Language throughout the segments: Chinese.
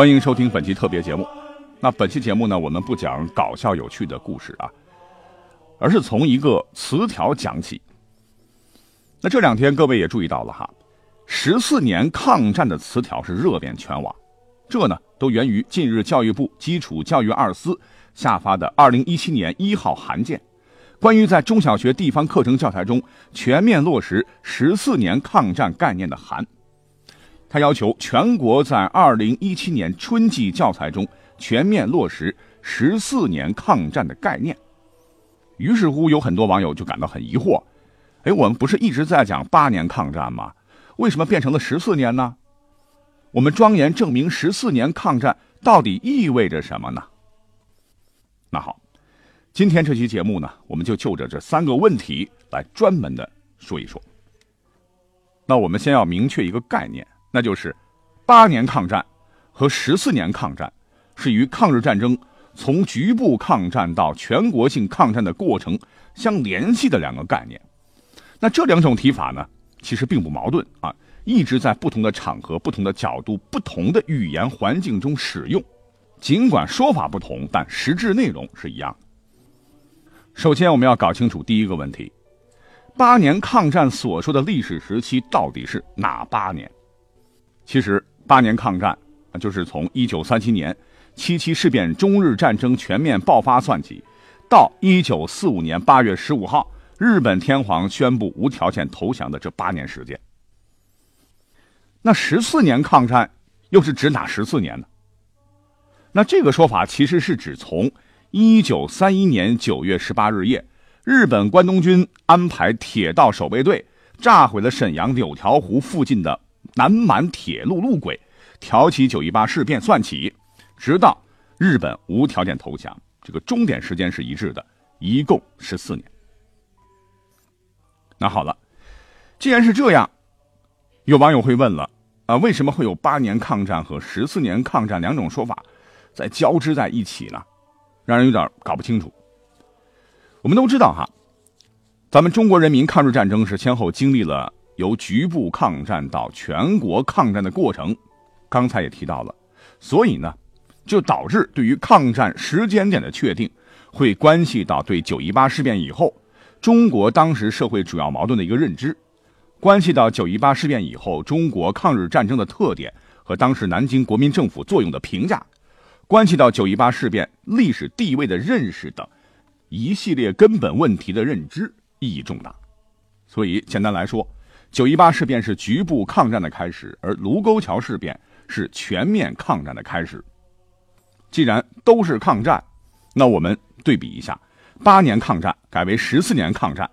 欢迎收听本期特别节目。那本期节目呢，我们不讲搞笑有趣的故事啊，而是从一个词条讲起。那这两天各位也注意到了哈，十四年抗战的词条是热遍全网。这呢，都源于近日教育部基础教育二司下发的二零一七年一号函件，关于在中小学地方课程教材中全面落实十四年抗战概念的函。他要求全国在二零一七年春季教材中全面落实十四年抗战的概念。于是乎，有很多网友就感到很疑惑：，哎，我们不是一直在讲八年抗战吗？为什么变成了十四年呢？我们庄严证明十四年抗战到底意味着什么呢？那好，今天这期节目呢，我们就就着这三个问题来专门的说一说。那我们先要明确一个概念。那就是八年抗战和十四年抗战是与抗日战争从局部抗战到全国性抗战的过程相联系的两个概念。那这两种提法呢，其实并不矛盾啊，一直在不同的场合、不同的角度、不同的语言环境中使用。尽管说法不同，但实质内容是一样。首先，我们要搞清楚第一个问题：八年抗战所说的历史时期到底是哪八年？其实，八年抗战就是从一九三七年七七事变、中日战争全面爆发算起，到一九四五年八月十五号日本天皇宣布无条件投降的这八年时间。那十四年抗战又是指哪十四年呢？那这个说法其实是指从一九三一年九月十八日夜，日本关东军安排铁道守备队炸毁了沈阳柳条湖附近的。南满铁路路轨，挑起九一八事变算起，直到日本无条件投降，这个终点时间是一致的，一共十四年。那好了，既然是这样，有网友会问了啊，为什么会有八年抗战和十四年抗战两种说法在交织在一起呢？让人有点搞不清楚。我们都知道哈，咱们中国人民抗日战争是先后经历了。由局部抗战到全国抗战的过程，刚才也提到了，所以呢，就导致对于抗战时间点的确定，会关系到对九一八事变以后中国当时社会主要矛盾的一个认知，关系到九一八事变以后中国抗日战争的特点和当时南京国民政府作用的评价，关系到九一八事变历史地位的认识等一系列根本问题的认知意义重大，所以简单来说。九一八事变是局部抗战的开始，而卢沟桥事变是全面抗战的开始。既然都是抗战，那我们对比一下，八年抗战改为十四年抗战，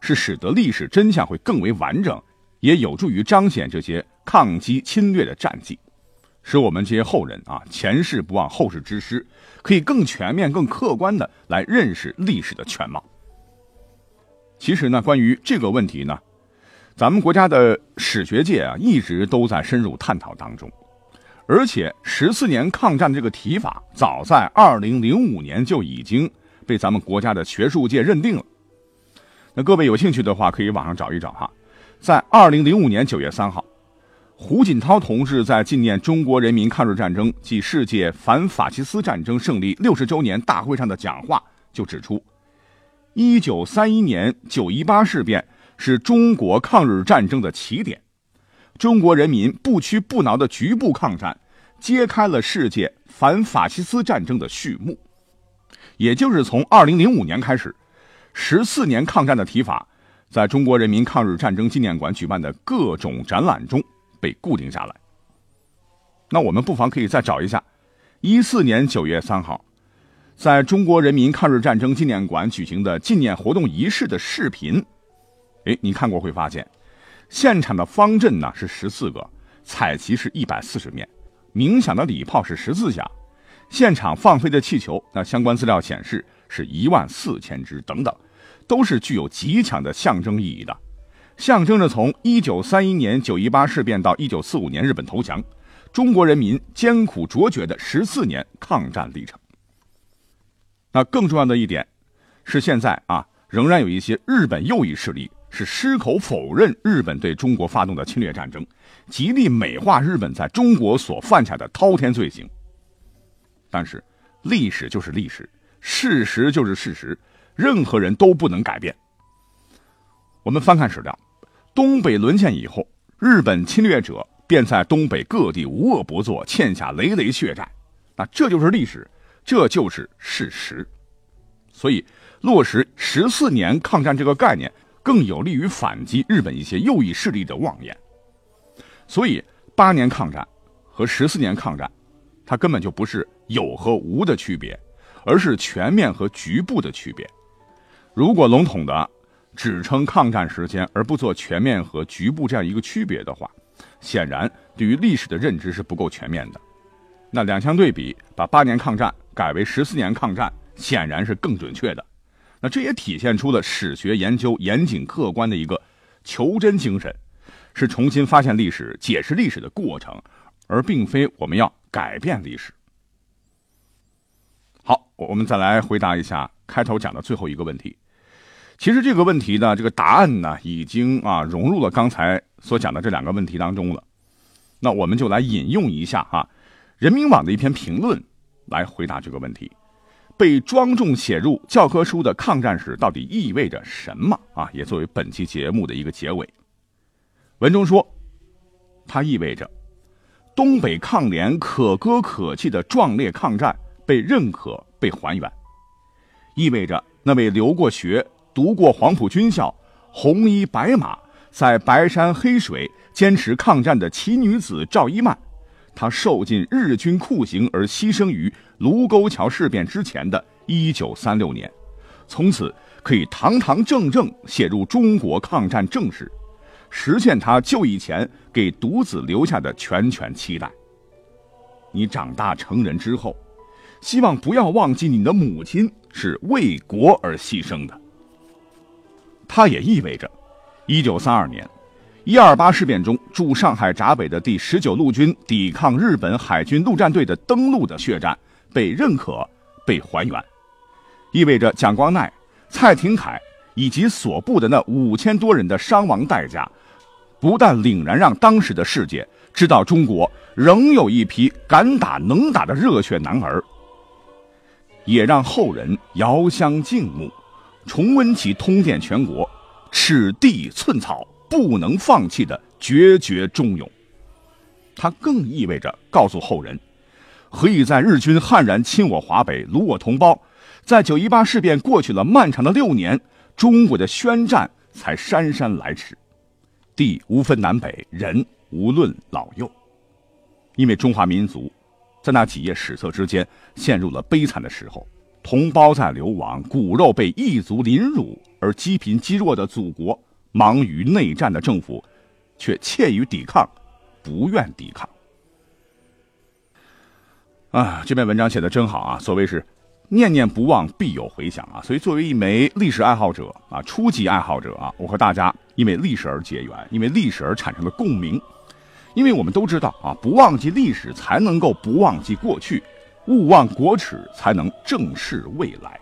是使得历史真相会更为完整，也有助于彰显这些抗击侵略的战绩，使我们这些后人啊前事不忘后事之师，可以更全面、更客观的来认识历史的全貌。其实呢，关于这个问题呢。咱们国家的史学界啊，一直都在深入探讨当中，而且十四年抗战这个提法，早在二零零五年就已经被咱们国家的学术界认定了。那各位有兴趣的话，可以网上找一找哈。在二零零五年九月三号，胡锦涛同志在纪念中国人民抗日战争暨世界反法西斯战争胜利六十周年大会上的讲话就指出，一九三一年九一八事变。是中国抗日战争的起点，中国人民不屈不挠的局部抗战，揭开了世界反法西斯战争的序幕。也就是从二零零五年开始，十四年抗战的提法，在中国人民抗日战争纪念馆举办的各种展览中被固定下来。那我们不妨可以再找一下，一四年九月三号，在中国人民抗日战争纪念馆举行的纪念活动仪式的视频。哎，你看过会发现，现场的方阵呢是十四个，彩旗是一百四十面，鸣响的礼炮是十四响，现场放飞的气球，那相关资料显示是一万四千只等等，都是具有极强的象征意义的。象征着从一九三一年九一八事变到一九四五年日本投降，中国人民艰苦卓绝的十四年抗战历程。那更重要的一点是，现在啊，仍然有一些日本右翼势力是矢口否认日本对中国发动的侵略战争，极力美化日本在中国所犯下的滔天罪行。但是，历史就是历史，事实就是事实，任何人都不能改变。我们翻看史料。东北沦陷以后，日本侵略者便在东北各地无恶不作，欠下累累血债。那这就是历史，这就是事实。所以，落实十四年抗战这个概念，更有利于反击日本一些右翼势力的妄言。所以，八年抗战和十四年抗战，它根本就不是有和无的区别，而是全面和局部的区别。如果笼统的。只称抗战时间而不做全面和局部这样一个区别的话，显然对于历史的认知是不够全面的。那两相对比，把八年抗战改为十四年抗战，显然是更准确的。那这也体现出了史学研究严谨客观的一个求真精神，是重新发现历史、解释历史的过程，而并非我们要改变历史。好，我们再来回答一下开头讲的最后一个问题。其实这个问题呢，这个答案呢，已经啊融入了刚才所讲的这两个问题当中了。那我们就来引用一下哈，人民网的一篇评论来回答这个问题：被庄重写入教科书的抗战史到底意味着什么啊？也作为本期节目的一个结尾。文中说，它意味着东北抗联可歌可泣的壮烈抗战被认可、被还原，意味着那位留过学。读过黄埔军校，红衣白马，在白山黑水坚持抗战的奇女子赵一曼，她受尽日军酷刑而牺牲于卢沟桥事变之前的一九三六年，从此可以堂堂正正写入中国抗战正史，实现他就义前给独子留下的拳拳期待。你长大成人之后，希望不要忘记你的母亲是为国而牺牲的。它也意味着，一九三二年，一二八事变中驻上海闸北的第十九路军抵抗日本海军陆战队的登陆的血战被认可、被还原，意味着蒋光鼐、蔡廷锴以及所部的那五千多人的伤亡代价，不但凛然让当时的世界知道中国仍有一批敢打能打的热血男儿，也让后人遥相敬慕。重温起通电全国、尺地寸草不能放弃的决绝忠勇，它更意味着告诉后人，何以在日军悍然侵我华北、掳我同胞，在九一八事变过去了漫长的六年，中国的宣战才姗姗来迟，地无分南北，人无论老幼，因为中华民族在那几页史册之间陷入了悲惨的时候。同胞在流亡，骨肉被异族凌辱，而积贫积弱的祖国，忙于内战的政府，却怯于抵抗，不愿抵抗。啊，这篇文章写的真好啊！所谓是念念不忘，必有回响啊！所以，作为一枚历史爱好者啊，初级爱好者啊，我和大家因为历史而结缘，因为历史而产生了共鸣，因为我们都知道啊，不忘记历史，才能够不忘记过去。勿忘国耻，才能正视未来。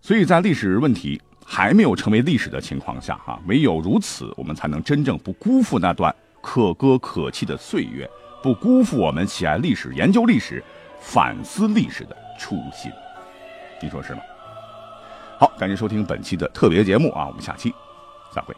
所以在历史问题还没有成为历史的情况下，哈，唯有如此，我们才能真正不辜负那段可歌可泣的岁月，不辜负我们喜爱历史、研究历史、反思历史的初心。你说是吗？好，感谢收听本期的特别节目啊，我们下期再会。